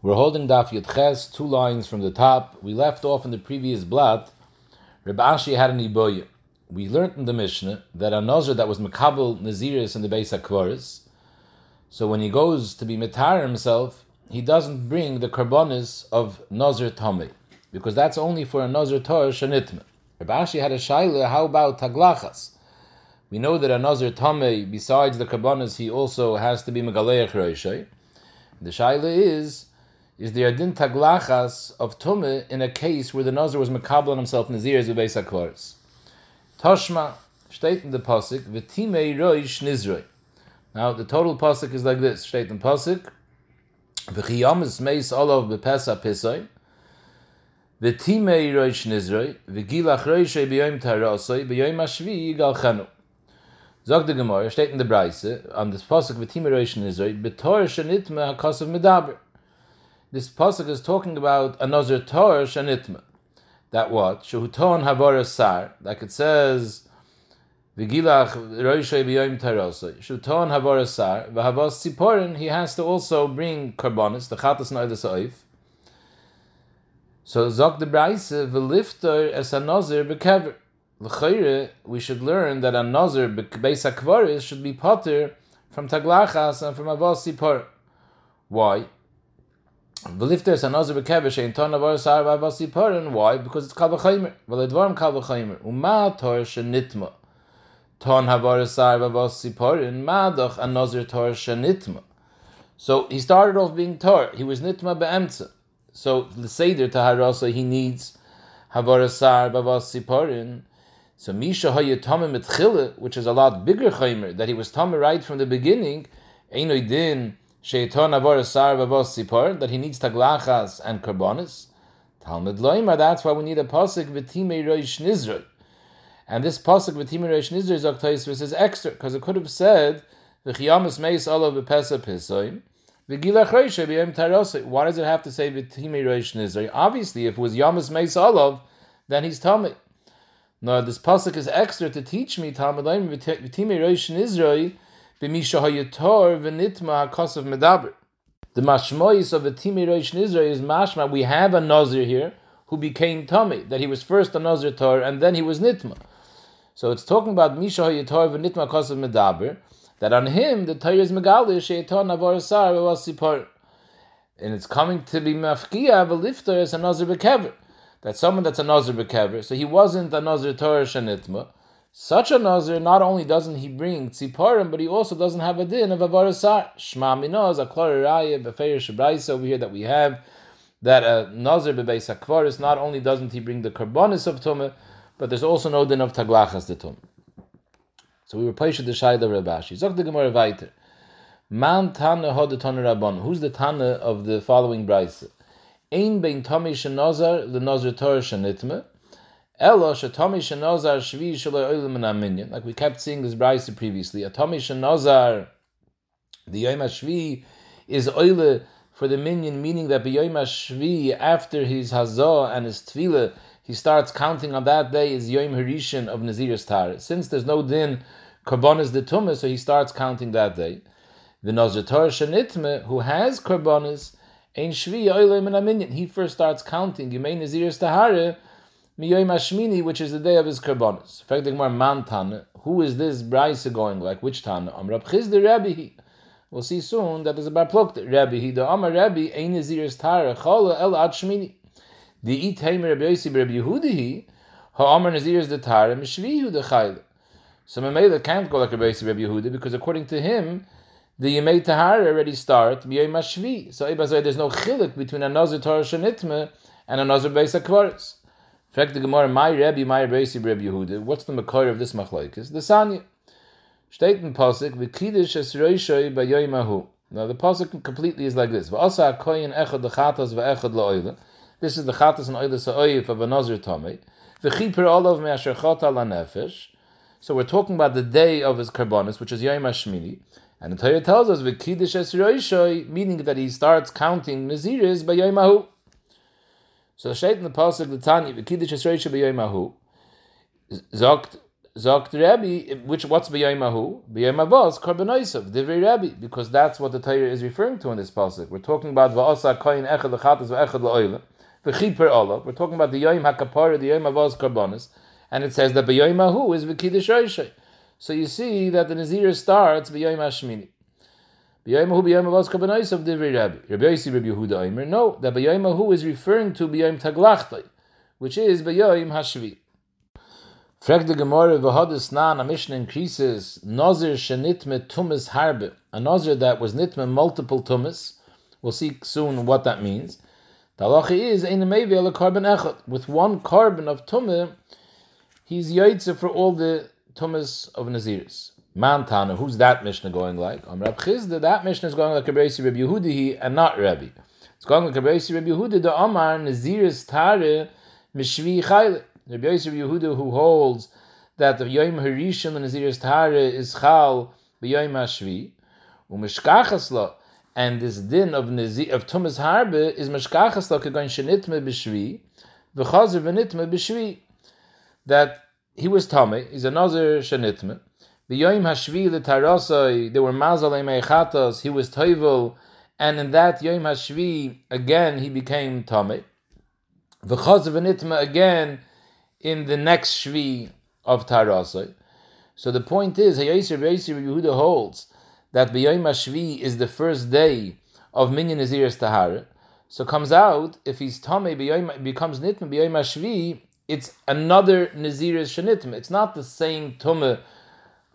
We're holding Daf Yud Ches, two lines from the top. We left off in the previous blot. Reb Ashi had an iboya. We learned in the Mishnah that a Nazir that was Makabel Naziris in the base Akvaris, so when he goes to be Mitar himself, he doesn't bring the karbonis of Nazir Tomei, because that's only for a Nazir Torah Shanitma. Reb Ashi had a shaila, how about Taglachas? We know that a Nazir Tomei, besides the karbonis, he also has to be Megaleach Roishay. The shaila is, is the adin taglachas of tume in a case where the nazir was mekabel on himself nazir beis akvaris. Toshma steht in the pasuk v'timei roish nizroi. Now the total pasuk is like this: steht in pasuk v'chiyamis meis olav bepesa pisoi v'timei roish nizroi v'gilach roishay b'yoyim tarasoi b'yoyim ashvi yigalchanu. Zog the Gemara, steht in the Breise, on this pasuk v'timei roish nizroi b'tor shenitma hakasav medaber this pasuk is talking about another Torah shanitma. That what? Shehuton havara sar. Like it says, Vigilach roishay b'yoyim tarosay. Shehuton havara sar. V'havas tziporin, he has to also bring karbonis, the chatas noidus oif. So zok the braise, v'lifter es a nazir bekever. L'chayre, we should learn that a nazir beis akvaris should be potter from taglachas and from avos tziporin. Why? V'lifter another bekevish ein ton avar sar v'avasi parin. Why? Because it's kal v'chaymer. V'ledvarim kal v'chaymer. Uma tor shenitma. Ton havar sar v'avasi parin. Madach another tor shenitma. So he started off being tor. He was nitma be'emtza. So the seder taharasa he needs havar sar parin. So misha hayatamim etchile, which is a lot bigger chaymer, that he was tamir right from the beginning. Einoi din That he needs taglachas and karbonis. Talmud loima. That's why we need a pasuk v'timei roish nizroi. And this pasuk v'timei roish nizroi zoktais is extra because it could have said v'chiyamus meis olav v'pesa pisoim v'gilach roishe b'yem tarosei. Why does it have to say v'timei roish nizroi? Obviously, if it was yamus meis olav, then he's tummy. No, this pasuk is extra to teach me Talmud loima v'timei roish nizroi The mashmois of the timi roish nizra is mashma. We have a nazir here who became tummy, that he was first a nazir tor and then he was nitma. So it's talking about misha hayator v'nitma hakasav medaber. That on him the Torah is megali sheitor navar sar v'vasipor. And it's coming to be mafkia v'lifter as a nazir bekever. That someone that's a nazir bekever. So he wasn't a nazir Torah shenitma. Such a nazir, not only doesn't he bring tziparim, but he also doesn't have a din of avarasar. Shma minoz, aklar raya, befeir shabraisa over here that we have, that a nazir bebeis akvaris, not only doesn't he bring the karbonis of tumah, but there's also no din of taglachas the tumah. So we paisha the shayla Rabashi. Zok the Gemara weiter. Man tana hod tana rabban. Who's the tana of the following brisa? Ein bein tami shenazar the nazir torah shenitme. Elo shetami shenazar shvi shaloi oilim. Like we kept seeing this brisa previously. A tami shenazar, the yom shvi is oile for the minyan, meaning that b'yom shvi after his hazah and his tefillah, he starts counting on that day is yom harishan of nazir's tar. Since there's no din karbonis the tumah, so he starts counting that day. The nazir torah shenitme who has karbonis ein shvi oilim minyan. He first starts counting yomei nazir's tahara Miyoim which is the day of his karbonis. In fact, the Gemara man Tana, who is this brisa going like? Which Tana? Am Rab Rabbi. We'll see soon that there's a bar plukta. Rabbi, the Amar Rabbi, Ein Tara, Chola El Ad. The Itayim Rabbi Yossi Rabbi Yehudihi, Ha Amar Nazir's the Tara, Mishvihu the Chayla. So Mamela can't go like Rabbi Yossi Rabbi Yehudi because according to him, the Yemei Tahara already start Miyoim Ashvi. So there's no chilik between a Nazir Torah Shanitma and a Nazir Beis Akvaris. In fact, the Gemara, my Rebbe, my Rebbe, Rebbe Yehuda, what's the makar of this machlaikis? The Sanya. Steht in Pasuk, v'kidish es roishoi b'yoimahu. Now the Pasuk completely is like this. V'asa koyin echad l'chatas v'echad la'oile. This is the chatas and oile sa'oif of a nazir tomei. V'chiper olav me'asher chata la'nefesh. So we're talking about the day of his karbonis, which is Yom HaShmini. And the Torah tells us, v'kidish es roishoi, meaning that he starts counting naziris b'yoimahu. So steht in the pasuk the Tanya v'kiddush esreisha b'yoymahu zogt Zogt Rabbi, which what's b'yoymahu? B'yoymavos korban divrei Rabbi, because that's what the Torah is referring to in this pasuk. We're talking about va'asa koyin echad lechatas va'echad la'oila, v'chiper olav. We're talking about the yoyim hakapara, the yoyim avos korbanos, and it says that b'yoymahu is v'kiddush roishay. So you see that the Nazir starts hashmini. B'yoymahu b'yoyim avos korban divrei Rabbi. Rabbi Yossi Rabbi Yehuda Omer. No, that b'yoymahu is referring to b'yoyim taglachtai, which is b'yoyim hashvi. Frag the Gemara v'hodis nan a Mishnah in Kerisos Nazir shenitme tumis harbe a Nazir that was nitme multiple tumis. We'll see soon what that means. The halacha is ein mevi a carbon echad with one carbon of tumah. He's yaitze for all the tumis of Naziris. Mantana, who's that Mishnah going like? Am Rab Chizda, that Mishnah is going like Rabbi Rabbi Yehudi and not Rabbi. It's going like Rabbi Rabbi Yehudi, the Amar Naziris Tare Mishvi Chayle. Rabbi Yosef Yehuda who holds that the Yom Harishon and Naziris Tahare is Chal b'Yom Hashvi, u'mishkachas lo, and this din of Nazir, of Tumas Harbe is mishkachas lo kegoin shenitme b'Shvi, v'chazer v'nitme b'Shvi, that he was Tomei, he's a Nazir b'Yom Hashvi l'tarosoi, there were mazalei meichatos, he was Toivel, and in that Yom Hashvi, again, he became Tomei, v'chazer v'nitme, again, in the next Shvi of Tarasai. So the point is, Hayasir Beisir Yehuda holds that B'yayim Shvi is the first day of Minyan Naziris Tahara. So comes out, if he's Tame, becomes Nitma, B'yayim Shvi, it's another Naziris Shanitma. It's not the same Tumah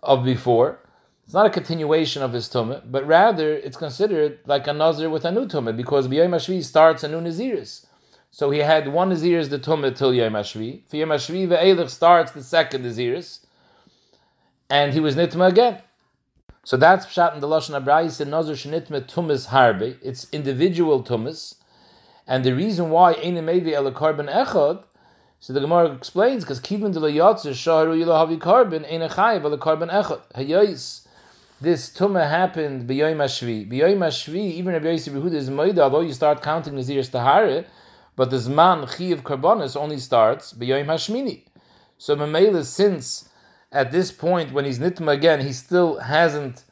of before. It's not a continuation of his Tumah, but rather it's considered like a Nazir with a new Tumah, because B'yayim Shvi starts a new Naziris. So he had one Naziris the Tumah till Yom Hashvi. For Yom Hashvi, Ve'elech starts the second Naziris, and he was Nitma again. So that's Pshat in the Lashon Abrayis and Nazir Shnitma Tumas Harbe. It's individual Tumas. And the reason why Ein Mevi El Karban Echad, so the Gemara explains, because Kivin de Yatzer Shaharu Yilahavi Karban Ein Echayiv El Karban Echad. Hayais. This tumah happened b'yoyim hashvi. B'yoyim hashvi, even Rabbi Yosef Yehuda is moida. Although you start counting Naziris Tahare, but the Zman Chi of Karbonis only starts B'Yoyim Hashmini. So Mamela, since at this point when he's Nitma again, he still hasn't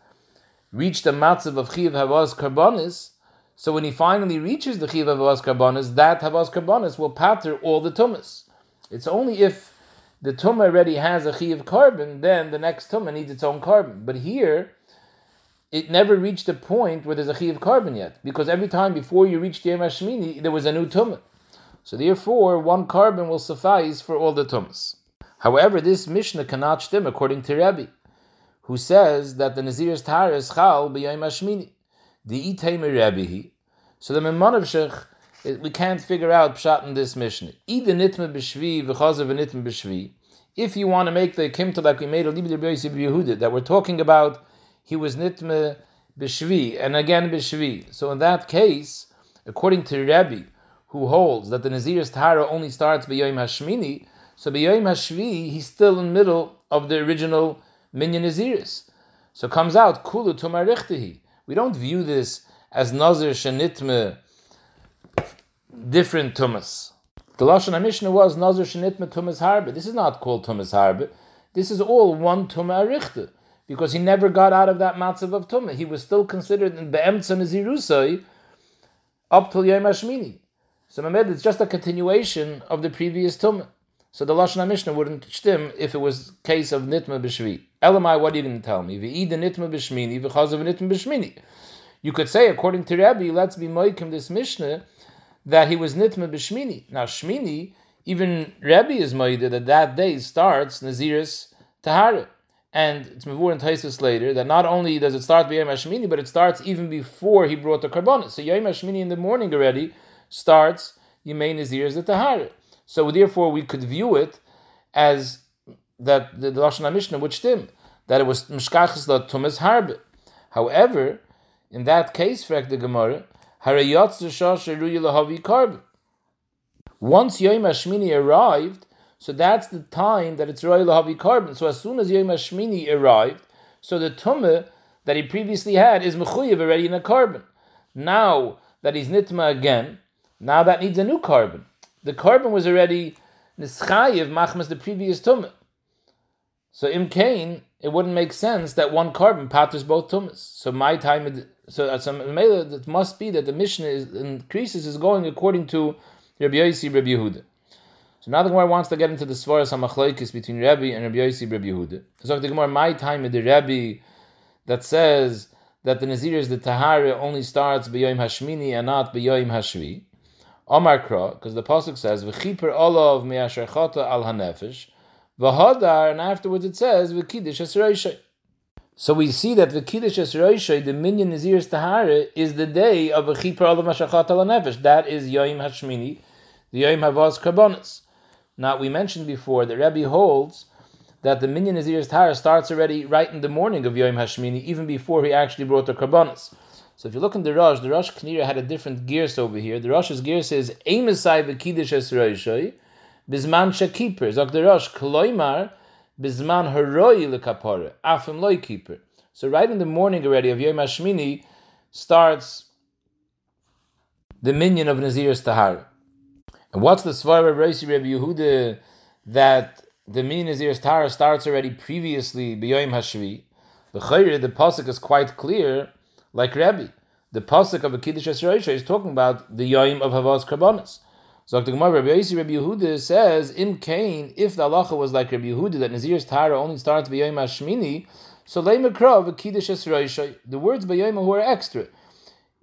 reached the matzav of Chi Havas Karbonis, so when he finally reaches the Chi Havas Karbonis, that Havas Karbonis will patter all the Tumas. It's only if the Tumah already has a Chi of carbon, then the next Tumah needs its own carbon. But here, it never reached a point where there's a Chi of carbon yet, because every time before you reached Yom Hashmini, there was a new Tumah. So therefore, one carbon will suffice for all the tumas. However, this Mishnah cannot stem according to Rabbi, who says that the Nazir's tar is chal b'yayim hashmini. The itayim Rabbi. So the Memanav we can't figure out pshat in this Mishnah. Either nitma b'shvi v'chazav nitma b'shvi. If you want to make the kimta like we made a Yehuda, that we're talking about, he was nitma b'shvi and again b'shvi. So in that case, according to Rabbi, who holds that the Nazir's Tahara only starts B'Yoyim Hashmini, so B'Yoyim Hashvi, he's still in the middle of the original Minyan Naziris. So comes out, Kulu Tumarichtehi. We don't view this as Nazir Shanitme, different Tumas. The Lashon HaMishnah was Nazir Shanitme Tumas Harbe. This is not called Tumas Harbe. This is all one Tumah Arichte. Because he never got out of that matzav of Tumah. He was still considered in Be'emtza Nazirusai up till Yom Hashmini. So Mamed, it's just a continuation of the previous Tumah. So the Lashon HaMishnah wouldn't stim if it was case of Nitma B'Shvi. Elamai, what are you tell me? V'ida Nitma B'Shmini, v'chaz of Nitma B'Shmini. You could say, according to Rabbi, let's be moikim this Mishnah, that he was Nitma B'Shmini. Now Shmini, even Rabbi is moida that that day starts Naziris Tahara. And it's Mavur and Taisus later that not only does it start B'Yom HaShmini, but it starts even before he brought the Karbonis. So Yom HaShmini in the morning already starts Yemei Nazir the Tahara. So therefore, we could view it as that the, Lashon Mishnah which stim that it was Mishkachas la Tumas Harbe. However, in that case, frek the Gemara. Once Yom Hashmini arrived, so that's the time that it's Roy Lahavi Carbon. So as soon as Yom Hashmini arrived, so the Tumah that he previously had is Mechuyev already in a carbon. Now that he's Nitma again, now that needs a new carbon. The carbon was already nischayiv machmas the previous tumah. So im kain, it wouldn't make sense that one carbon patters both tumas. So my time, so some um, it must be that the Mishnah is, in Kerisos is going according to Rabbi Yossi, Rabbi Yehuda. So now the Gemara wants to get into the svaras hamachloikis between Rabbi and Rabbi Yossi, Rabbi Yehuda. So the Gemara, my time with the Rabbi that says that the Nazir is the Tahara only starts b'yoyim hashmini and not b'yoyim hashvi. Omar Kra, because the pasuk says v'chiper olav me'asherchata al hanefesh v'hodar, and afterwards it says v'kiddush esroishay. So we see that the Kiddush Esroishay, the minyan Nazir's Tahara, is the day of v'chiper olav me'asherchata al hanefesh. That is Yoim Hashmini, the Yoim Havaz Karbonis. Now we mentioned before that Rabbi holds that the minyan Nazir's Tahara starts already right in the morning of Yom Hashmini, even before he actually brought the karbanas. So if you look in the Rosh, the Rosh Knira had a different gears over here. The Rosh's gear says, Eimesai v'kiddush esroishoy, bizman shakiper. Zok the Rosh, kloimar, bizman haroi lekapore, afim loy keeper. So right in the morning already of Yom Hashmini starts the minyan of Nazir's Tahara. And what's the Svar of Rabbi Yehuda that the min Nazir's Tara starts already previously B'yoim Hashvi. The Chayr, the pasuk is quite clear, like Rabbi. The pasuk of a Kiddush is talking about the Yoim of Havaz Karbonis. So the Gemara, Rabbi Yossi, Rabbi Yehuda says, in Cain, if the halacha was like Rabbi Yehuda, that Nazir's Tara only starts B'yoim Hashmini, so Leimakrav, a Kiddush the words B'yoim who are extra.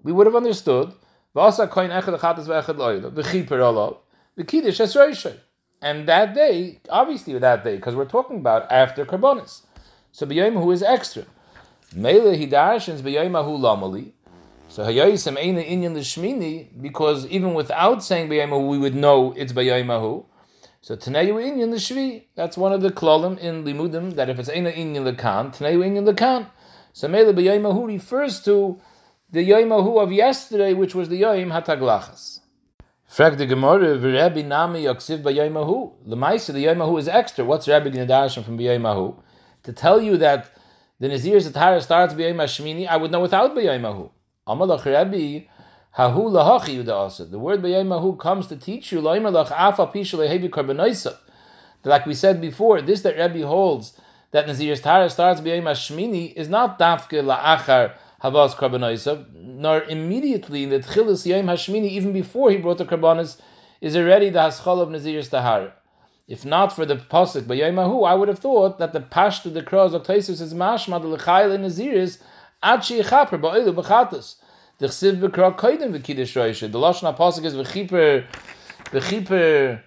We would have understood, V'asa koin echad achatas v'echad loyla, v'chiper olav, the Kiddush and that day, obviously that day, because we're talking about after Karbonis. So B'yayim is extra. Mele Hidarshins B'yayim Lamali. So Hayayisim Eina Inyan Lishmini, because even without saying B'yayim we would know it's B'yayim So Taneyu Inyan Lishvi, that's one of the klolim in Limudim, that if it's Eina Inyan Lekan, Taneyu Inyan Lekan. So Mele B'yayim refers to the Yom of yesterday, which was the Yom Hataglachas. Frag the Gemara, Rabbi Nami Yaksiv B'Yoymahu. The Maisa, the Yoymahu is extra. What's Rabbi Gnadashim from B'Yoymahu? To tell you that the Nazir's attire starts Shmini, I would know without B'Yoymahu. Amalach Hahu Lahachi The word B'Yoymahu comes to teach you, Loimalach Afa Pishal Hebi Karbonoisa. Like we said before, this that Rabbi holds, that Nazir's attire starts B'Yoyma Shmini, is not Dafke La'achar Havas Karbonoisa, nor immediately the Tchilis Yom Hashmini, even before he brought the Karbonis, is already the Haschal of Nazir's Tahar. If not for the pasuk by I would have thought that the pashtu the cross of Taisus is mashma the lechayil in Naziris achi chaper ba'ilu b'chatus. The chsiv b'kra koidim v'kiddush roisha. The lashon pasuk is v'chiper v'chiper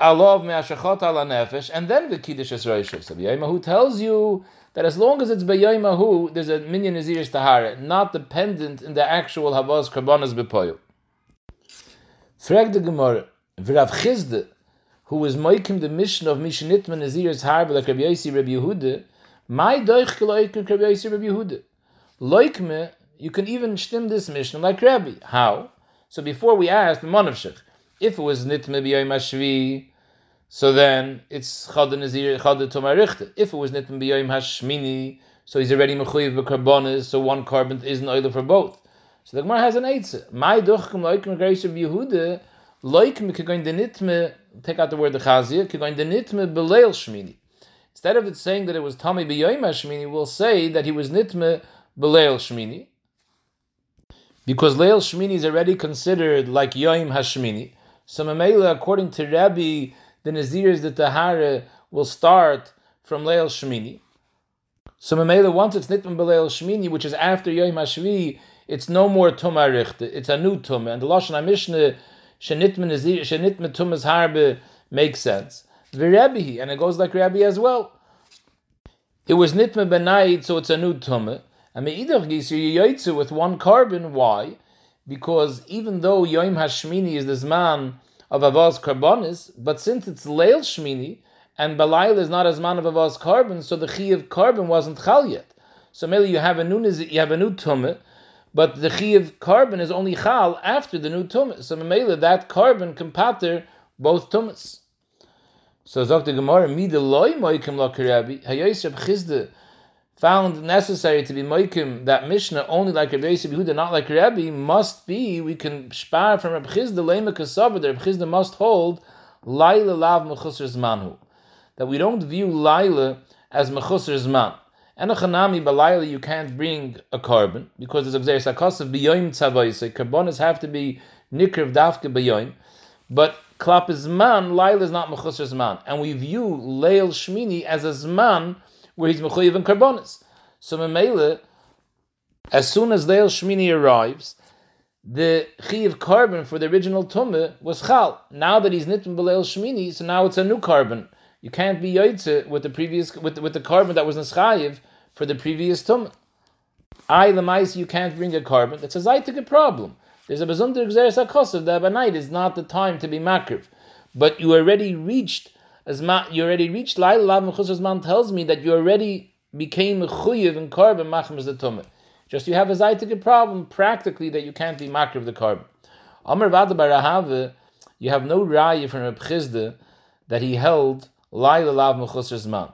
alav me'ashachot ala nefesh and then v'kiddush roisha. So Yomahu tells you that as long as it's Bayoimahu, there's a minyan Naziris Tahara, not dependent in the actual Havaz Karbanas Bepoyo. Frag the Gemara, V'Rav Chizde, who was Moikim the mission of Mishnitman Nazir's Harbe like Rabbi Yossi Rabbi Yehuda, my doich keloikim Rabbi Yossi Rabbi Yehuda. Loikme, you can even stim this mission like Rabbi. How? So before we asked the Monavshich, if it was Nitme B'Yoyim Ashvi, so then it's Chad Nazir Chad Tomarichte. If it was Nitin B'Yoyim Hashmini, so he's already Mechuyev B'Karbonis, so one carbon isn't oil for both. So the Gemara has an eitzah. My duchkim loikim Greisha B'Yehuda, loikim kegoin denitme, take out the word the Chazia, kegoin denitme B'Leil Shmini. Instead of it saying that it was Tami B'Yoyim Hashmini, we'll say that he was Nitme B'Leil Shmini. Because Leil Shmini is already considered like Yoim Hashmini. So Mamela, according to Rabbi the Nazirs, the Tahara, will start from Leil Shemini. So Mamela, once it's Nitman Beleil Shemini, which is after Yom HaShvi, it's no more Tumah Richte, it's a new Tumah. And the Lashon HaMishnah, Shenitman Tumah's Harbe, makes sense. And it goes like Rabbi as well. It was Nitman Benayit, so it's a new Tumah. And Me'idach Gisir Yoytzu with one carbon, why? Because even though Yom HaShmini is this man of Avos Karbonis, but since it's Leil Shmini, and Balail is not as man of Avos Carbon, so the Chi of Carbon wasn't Chal yet. So maybe you have a new you have a new Tumah, but the Chi of Carbon is only Chal after the new Tumah. So Mele, that carbon can pater both Tumas. So Dr. Gemara, Mida loy moikim lo karabi, Hayosef Chizde, found necessary to be moikim that Mishnah only like Rabbi Yosef Yehuda, not like Rabbi, must be we can spar from Rabbi Chizda lema kasavar. Rabbi Chizda must hold laila lav mechusar zmanhu that we don't view Laila as Mechusar Zman. And a chanami balayla you can't bring a carbon because it's a sakosav biyoim tzavoise. Carbonas have to be nikriv dafke biyoim. But klap is man, laila is not mechusar zman. And we view leil shmini as a zman where he's mechuyev in carbonas. So memele, as soon as leil shmini arrives, the chiv carbon for the original tumah was chal. Now that he's nitin b'leil shmini, so now it's a new carbon. You can't be yoitze with the previous with with the carbon that was neschayiv for the previous tumah. I the mice you can't bring a carbon. That's a zaytik problem. There's a bezunder exeris akosav that by night is not the time to be makriv, but you already reached as ma, you already reached lail lav man tells me that you already became a chuyev in carbon machmas the tumah. Just you have a zaytik problem practically that you can't be makriv the carbon. Amr vada barahave, you have no raya from Reb Chizde that he held lail lav man.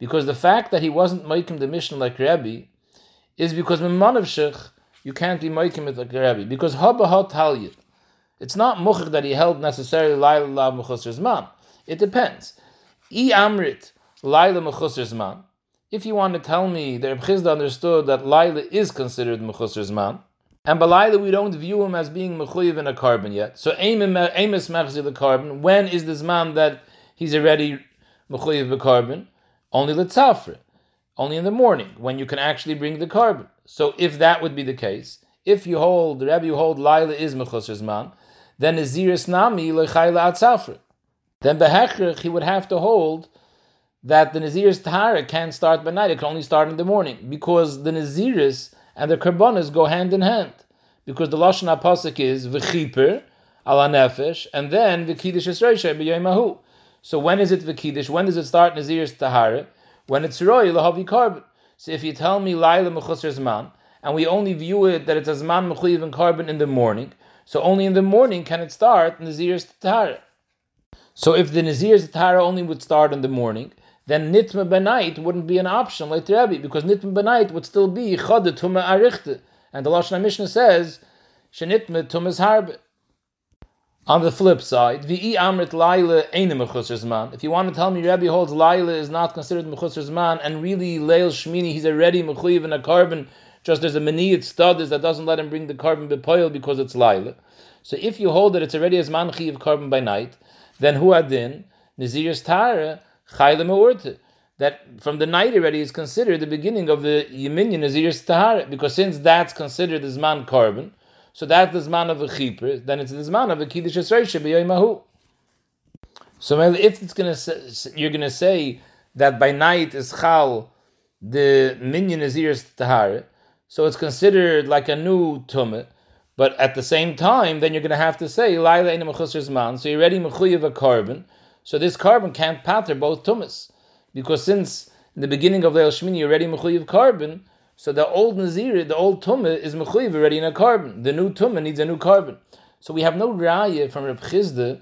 Because the fact that he wasn't making the mission like Rabbi is because Mimanavshich, you can't be making it like Rabbi. Because Haba Ha Talyid, it's not Muchach that he held necessarily Laila Lav Mechusar Zman. It depends. I Amrit, Laila Mechusar Zman. If you want to tell me that Reb Chizda understood that Laila is considered Mechusar Zman, and by Laila we don't view him as being Mechuyev in a carbon yet. So Amos Mechzir the carbon, when is this Zman that he's already Mechuyev the carbon? Only Litzafre only in the morning when you can actually bring the carbon. So if that would be the case, if you hold the you hold Laila is Mechusar Zman, then Naziris Nami Lechayla Atzafre. Then Behechrich he would have to hold that the Naziris Tahara can't start by night, it can only start in the morning, because the Naziris and the Karbonas go hand in hand. Because the Lashon HaPasuk is V'chiper, ala nefesh, and then V'kiddush Yisrael b'yoymahu. So when is it V'kiddush? When does it start Naziris Tahara? when it's roy lahavi carbon. So if you tell me laila mechusar zman, and we only view it that it's a zman mechuyev in carbon in the morning, so only in the morning can it start nazir's tahara. So if the nazir's tahara only would start in the morning, then nitma benait wouldn't be an option like Rabbi, because nitma benait would still be chada tuma arichte, and the Lashon Mishnah says shenitma tumas harbe. On the flip side, v'i amrit laila ain't zman. If you want to tell me Rabbi holds laila is not considered mechusar zman, and really leil shmini he's already mechuyev in a carbon, just there's a maniyat studies that doesn't let him bring the carbon bepoil because it's laila. So if you hold that it's already as man of carbon by night, then hu adin nizir's tara chayla meurte. That from the night already is considered the beginning of the Yeminian Nazir's Tahara, because since that's considered as man carbon, so that's the zman of a chipur. Then it's the zman of a kiddush esreisha b'yoymahu. So if it's gonna say, you're gonna say that by night is chal the minyan is ears tahar, so it's considered like a new tumah. But at the same time, then you're going to have to say laila ina zman. So you're ready mechuyev a carbon. So this carbon can't patter both tumas because since in the beginning of El Shmini you're ready mechuyev carbon. So the old Nazir, the old Tumah, is Mechuyev already in a carbon. The new Tumah needs a new carbon. So we have no raya from Reb Chizde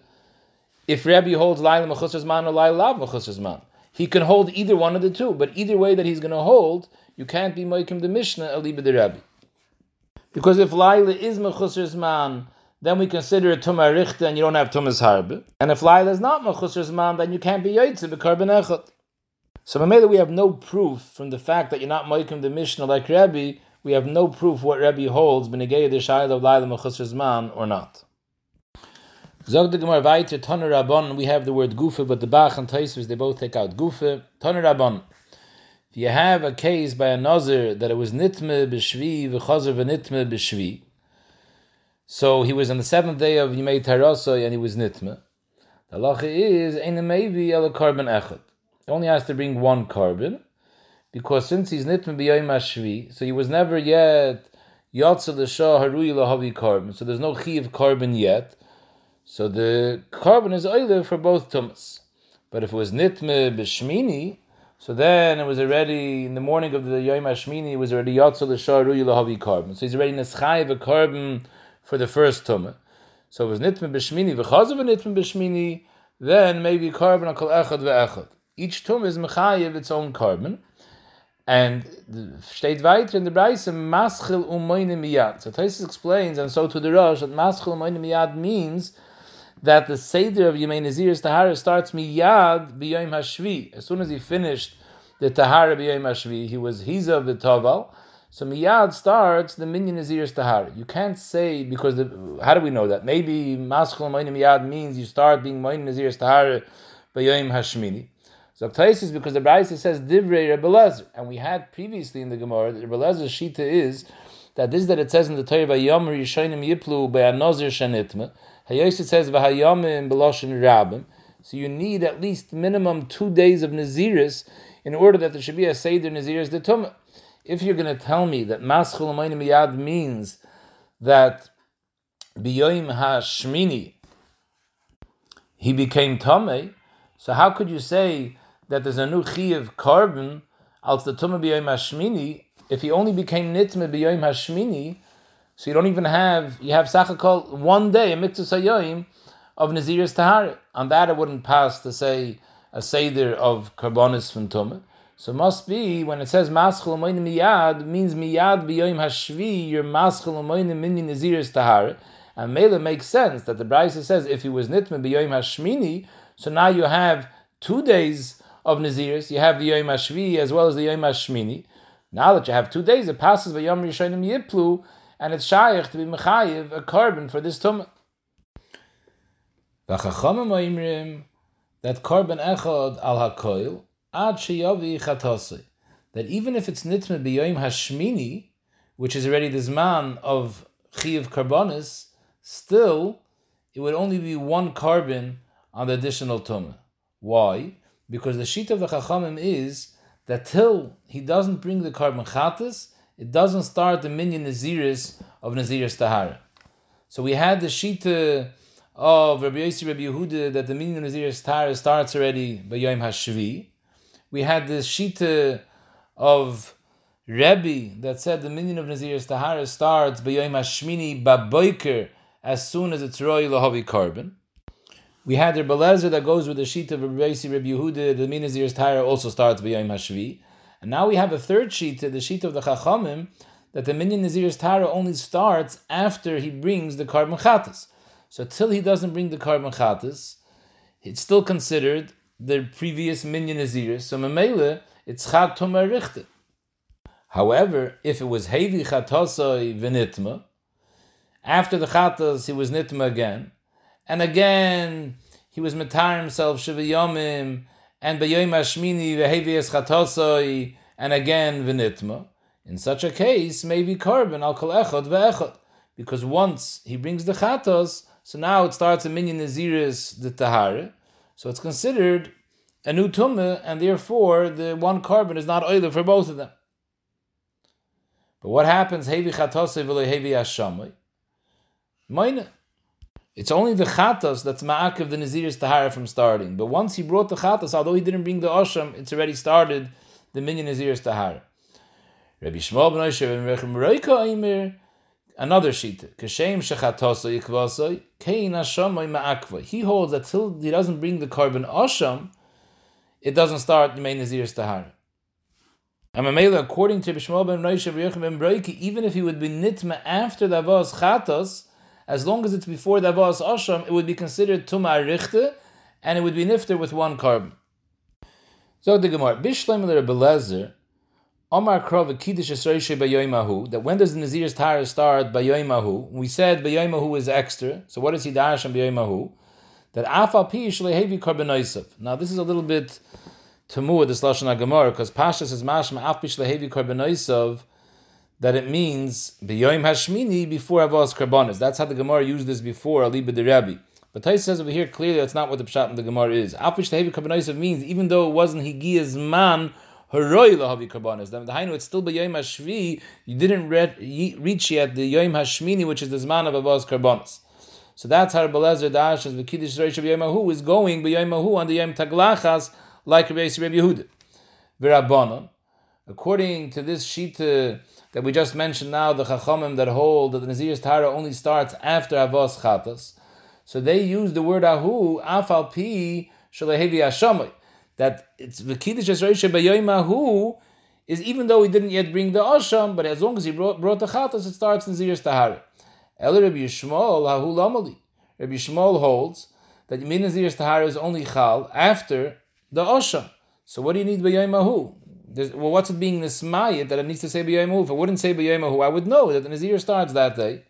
if Rabbi holds Laila Mechusar Zman or Laila Lav Mechusar Zman. He can hold either one of the two, but either way that he's going to hold, you can't be Moikim the Mishnah, Aliba the Rabbi. Because if Laila is Mechusar Zman, then we consider it Tumah Richte and you don't have Tumah's Harbe. And if Laila is not Mechusar Zman, then you can't be Yaitze, Carbon Echot. So Mamela, we have no proof from the fact that you're not Moikim the Mishnah like Rabbi, we have no proof what Rabbi holds, Benegei the Shayla of Laila Mechusr Zman or not. Zog the Gemara Toner Rabban, we have the word Gufa, but the Bach and Taisvis, they both take out Gufa. Toner Rabban. If you have a case by a Nazir that it was Nitme B'Shvi, V'Chazer V'Nitme B'Shvi, so he was on the seventh day of Yimei Tarasoi and he was Nitme. The halacha is, Ein Meivi El Karban Echad. Only has to bring one carbon, because since he's nitm b'yoyim hashvi, so he was never yet yotza l'shah harui lahavi carbon. So there's no chi of carbon yet. So the carbon is oile for both tumas. But if it was nitme b'shmini, so then it was already in the morning of the Yom Hashmini, it was already Yatzel L'Shar Ruyi Lahavi carbon. So he's already Neschai a carbon for the first Tumah. So it was Nitme B'Shmini, V'chazav Nitme B'Shmini, then maybe carbon Akal Echad Ve'echad each tum is mechayev its own carbon. And steht weiter in the Braise, maschil umoine miyad. So Taisus explains, and so to the Rosh, that maschil umoine miyad means that the Seder of Yemei Nazir's Tahara starts miyad b'yom hashvi. As soon as he finished the Tahara b'yom hashvi, he was Hiza of the. So miyad starts the minyan Nazir's Tahara. You can't say, because the, how do we know that? Maybe Maschel Moin miyad means you start being Moin Nazir's Tahara b'yom hashmini. So is because the Brayse says Divrei Rebbe and we had previously in the Gemara that Rebbe shita is that this that it says in the Torah Vayom Rishonim Yiplu Be'anozir Shanitma. It says V'hayomim Beloshin Rabim. So you need at least minimum two days of Naziris in order that there should be a Seder Naziris the Tumah. If you're going to tell me that Maschul Miyad means that Biyoim HaShmini he became Tomei, so how could you say that there's a new of carbon als the Tumah B'yom Hashmini, if he only became Nitme B'yom Hashmini, so you don't even have, you have Sachakol one day, a Mitzvah Sayoim, of Nazir's Tahar. On that it wouldn't pass to say a Seder of Karbonis from Tumah. So it must be, when it says Maschel Umoyne Miyad, means Miyad B'yom Hashvi, your Maschel Umoyne Mini Nazir's Tahar. And Mela makes sense that the Brisa says if he was Nitme B'yom Hashmini, so now you have two days of Naziris. You have the Yom Hashvi as well as the Yom Hashmini. Now that you have two days, it passes by Yom Rishonim Yiplu, and it's shaykh to be mechayiv a carbon for this tumah. V'chachamim that carbon echad al hakoil ad sheyavi chatasi. That even if it's nitme b'yoyim hashmini, which is already the zman of chiv carbonis, still it would only be one carbon on the additional tumah. Why? Because the sheet of the Chachamim is that till he doesn't bring the carbon chatas, it doesn't start the minyan naziris of naziris tahara. So we had the sheet of Rabbi Yossi Rabbi Yehuda that the minyan naziris tahara starts already by Yom Hashvi. We had the sheet of Rebbe that said the minyan of naziris tahara starts by Yom Hashmini baboiker as soon as it's roy lahavi carbon. We had the Belezer that goes with the sheet of Yossi Rabbi Yehuda, the Minazir's Tyre also starts by Yom Hashvi. And now we have a third sheet, the sheet of the Chachamim, that the Minyan Nazir's Tara only starts after he brings the carbon chatas. So till he doesn't bring the carbon chatas, it's still considered the previous Minyan Nazir. So Mamela, it's Chat Tomer Richte. However, if it was Hevi Chatasoi Venitma, after the Chatas he was Nitma again, and again he was metar himself shiva yomim, and b'yoyim hashmini v'hevies chatosoi, and again v'nitma. In such a case, maybe carbon al kol echad ve'echad, because once he brings the chatos, so now it starts a minyan naziris the tahare, so it's considered a new tumah, and therefore the one carbon is not oily for both of them. But what happens? Hevi chatosei v'lo hevi. Moine. It's only the chatas that's ma'akiv the Nazir's Tahara from starting. But once he brought the chatas, although he didn't bring the Osham, it's already started the minyan Nazir's Tahara. Rabbi Shmuel ben Osher ben Rechem Reika Aimer, another sheet. Kashem shechatoso yikvaso, kein ma'akva. He holds that till he doesn't bring the carbon Osham, it doesn't start the main Nazir's Tahara. And Mamela, according to Rabbi Shmuel ben Osher ben Rechem even if he would be nitma after the Avos chatas, as long as it's before the Avos Asham, it would be considered Tuma Richte, and it would be nifter with one carbon. So the Gemara, Bishleim Belezer, Omar Krov Kiddush Esroishe Bayoimahu, that when does the Nazir's Tara start Bayoimahu? We said Bayoimahu is extra, so what is he Darash on Bayoimahu? That Afal Pi Shlehevi Karbonoisav. Now this is a little bit Tamur, this Lashon Gemara, because Pasha says Mashma Af Pi Shlehevi Karbonoisav, that it means B'yoim Hashmini before Avos Karbonis. That's how the Gemara used this before, Aliba de Rabbi. But Tais says over here clearly that's not what the Pshat in the Gemara is. Afish Tehevi Karbonis means even though it wasn't Higiya's man, Haroi Lahavi Karbonis. The Hainu, it's still B'yoim Hashvi, you didn't reach yet the Yoim Hashmini, which is the Zman of Avos Karbonis. So that's how Belezer Dash as the Kiddush Reish of Yoimahu is going B'yoimahu on the Yom Taglachas like Rabbi Yehuda. According to this Shita, that we just mentioned now, the Chachamim that hold that the Nazir's Tara only starts after Avos Chatas. So they use the word Ahu, Afal Pi, Hashamay. That it's V'kidish Esroisha Bayoim Ahu, is even though he didn't yet bring the Asham, but as long as he brought, brought the Chatas, it starts Nazir's Tahara. El Rabbi Yishmael, Ahu Lamali. Rabbi Shmuel holds that Min Naziris Tahara is only Chal after the Osham. So what do you need B'Yomahu? Well, what's it being Nismayit that it needs to say B'Yomahu? If it wouldn't say B'Yomahu, I would know that the Nazir starts that day.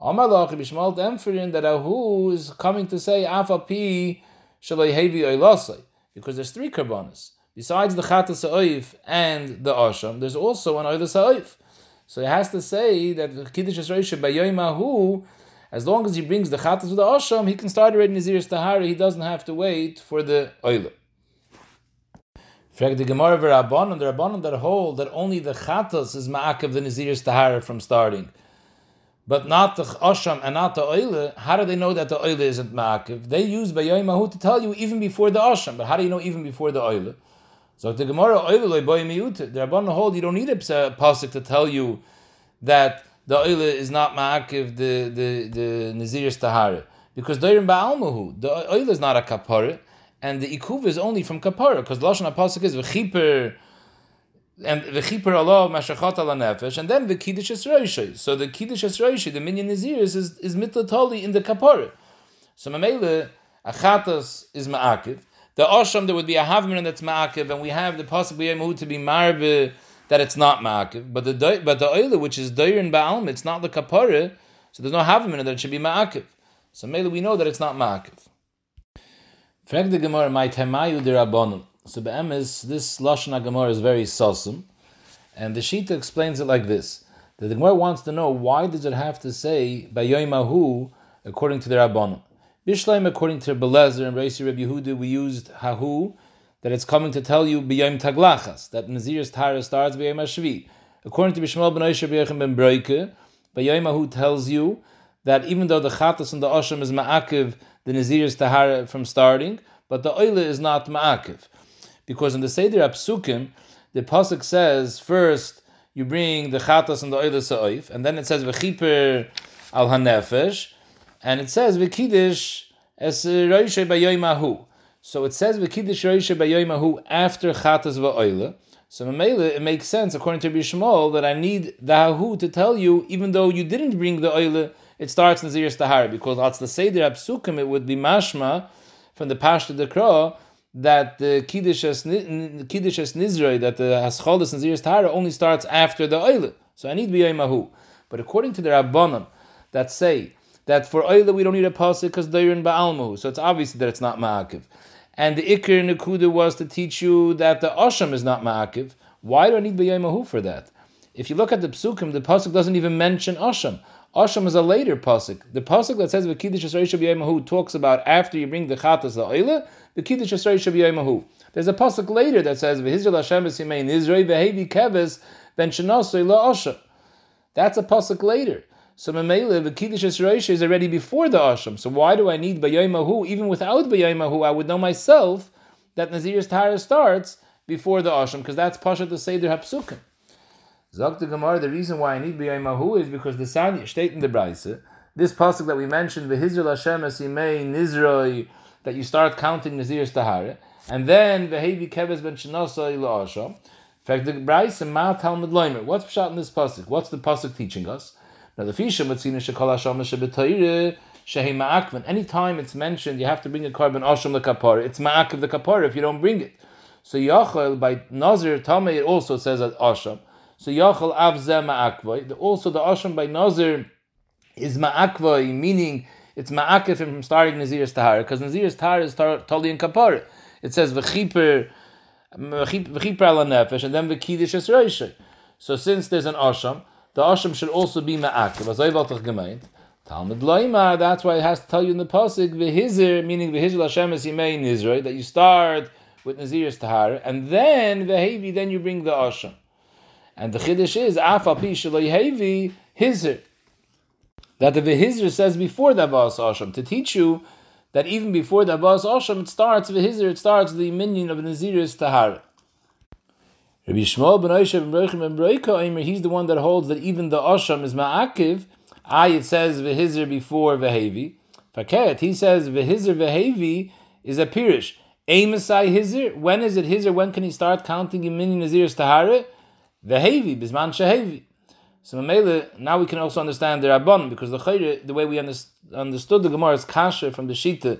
Amalach Rabbi Shmuel Demferin that Ahu is coming to say Afapi Shalai Hevi Oilasai because there's three karbanas. Besides the Chatas Oif and the Osham, there's also an Oilas. So he has to say that the Kiddush Esroisha by Yoimahu, as long as he brings the Chatas with the Osham, he can start already Nazir's Tahari, he doesn't have to wait for the Oilah. Frag the Gemara Rabbanon, the Rabbanon that hold that only the Chatas is Ma'akav the Nazir's Tahara from starting but not the Osham and not the Oile, how do they know that the Oile isn't Ma'akiv? They use Bayoimahu to tell you even before the Osham, but how do you know even before the Oile? So the Gemara Oile loy boy The Rabban hold you don't need a pasuk to tell you that the Oile is not Ma'akiv the the the Nazir's Tahara because Dairim Ba'almahu the Oile is not a kapara and the Ikuv is only from kapara because Lashon pasuk is v'chiper and the chipur Allah mashachat ala nefesh, and then the kiddush esroishi. So the kiddush esroishi, the minyan naziris, is is mitlatoli in the kapara. So mamele achatas is ma'akiv. The osham there would be a havman that's ma'akiv, and we have the possible yemut to be marbe that it's not ma'akiv. But the but the oila which is doir and ba'alm, it's not the kapara, so there's no havman that it should be ma'akiv. So mele we know that it's not ma'akiv. Frag the Gemara, my temayu derabonum. So be'emes, this Lashon HaGemara is very sossum, and the Shita explains it like this. The Gemara wants to know why does it have to say Bayoimahu according to the Rabbanim. Bishleim, according to Belezer and Reisi Reb Yehuda, we used Hahu, that it's coming to tell you B'yom Taglachas, that Nazir's Tara starts B'yom Hashvi. According to Bishmael ben Oisha B'yochem ben Broike, B'yom tells you that even though the Chatas and the Osham is Ma'akiv, the Nazir's Tahara from starting, but the Oile is not Ma'akiv because in the Seder Apsukim, the pasuk says first you bring the chatas and the oil sa'oif, and then it says v'chiper al hanefesh, and it says v'kiddush es roishe b'yoymahu. So it says v'kiddush roishe b'yoymahu after chatas v'oile. So it makes sense according to Bishmol that I need the hahu to tell you, even though you didn't bring the oile, it starts in Zir Tahara because that's the Seder Apsukim, it would be mashma from the Pashta Dekra that the kiddush es nizrei that the hascholis and ziris tahara only starts after the oile. So I need mahu. But according to the rabbanon that say that for oile we don't need a pasuk because they're in baalmahu, so it's obvious that it's not ma'akiv. And the ikir nekuda was to teach you that the osham is not ma'akiv. Why do I need mahu for that? If you look at the psukim, the pasuk doesn't even mention osham. Osham is a later pasuk. The pasuk that says v'kiddush esrei talks about after you bring the chatas the oile the Kiddush Yisrael Shabiyayimahu. There's a pasuk later that says V'Hizrael Hashem B'Simein Israel V'Hevi Keves Ben Shanasoy La Osha. That's a pasuk later. So Memele, the Kiddush Yisrael is already before the Asham. So why do I need Bayayimahu? Even without Bayayimahu, I would know myself that Nazir's Tara starts before the Asham, because that's Pasha to Seder HaPsukim. Zok the Gemara, the reason why I need Bayayimahu is because the Sanya state in the Braise, this pasuk that we mentioned, V'Hizrael Hashem B'Simein Israel that you start counting Nazir's Tahara, and then Vehevi Keves ben Shanasa ila Asham. In fact, the and Ma Talmud Loimer. What's shot in this pasuk? What's the pasuk teaching us? Now the Fisha Matzina Shekol Hasham Shebetayre Shehi Ma'akvan. Anytime it's mentioned, you have to bring a carbon Asham lekapara. It's Ma'akav the kapara if you don't bring it. So Yachel by Nazir Tameh it also says at Asham. So Yachel Avze Ma'akva. Also the Asham by Nazir is Ma'akva, meaning it's ma'akif from starting Nazir's Tahar, because Nazir's Tahar is totally in Kapar. It says v'chiper ala nefesh, and then v'kidish es So since there's an asham, the asham should also be ma'akif. As I've gemeint. Talmud Loima, that's why it has to tell you in the pasuk v'hizir, meaning v'hizir Hashem is yimei Nizrei, that you start with Nazir's Tahar, and then v'hevi, then you bring the asham. And the chiddush is afa pi shaloi hevi hizir that the Vihizr says before the Abbas Asham, to teach you that even before the Abbas Asham, it starts Vihizr, it starts the minion of Nazir's Tahara. Rabbi Shmuel ben Oisha ben Brochim ben Broika, he's the one that holds that even the Asham is Ma'akiv. I, it says Vihizr before Vehevi. Faket, he says Vihizr Vehevi is a Pirish. Amosai Hizr, when is it Hizr? When can he start counting in minion Nazir's Tahara? Vehevi, Bisman Shehevi. So Mamela, now we can also understand the Rabban, because the Chayre, the way we understood the Gemara is kasha from the Shita,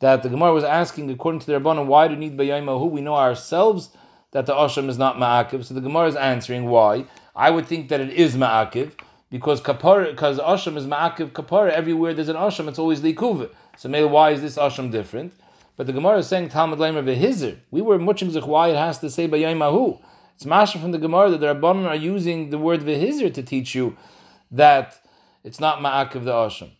that the Gemara was asking, according to the Rabban, why do you need Bayaymahu? We know ourselves that the Asham is not Ma'akiv. So the Gemara is answering why. I would think that it is Ma'akiv, because kapara, because Asham is Ma'akiv kapara, everywhere there's an Asham, it's always Likuva. So maybe why is this Asham different? But the Gemara is saying Talmud Leimer v'Hizir. We were muching why it has to say Bayaymahu. It's masha from the Gemara that the Rabbanon are using the word v'hizir to teach you that it's not ma'akiv the asham.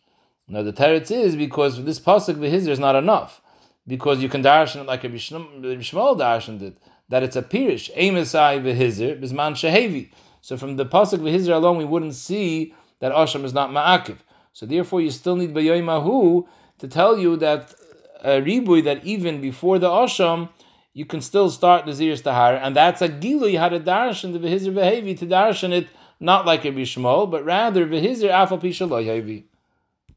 Now the teretz is because this pasuk v'hizir is not enough because you can darshan it like a Shmuel darshaned it that it's a pirish emesai v'hizir bisman shehevi. So from the pasuk v'hizir alone, we wouldn't see that asham is not ma'akiv. So therefore, you still need b'yoymahu to tell you that a ribui that even before the asham you can still start the Ziris Tahar, and that's a Gilu, you had a darshan, the Vehizir Vehevi, to darshan it not like a Bishmol, but rather Vehizir Afal Pishaloi Hevi.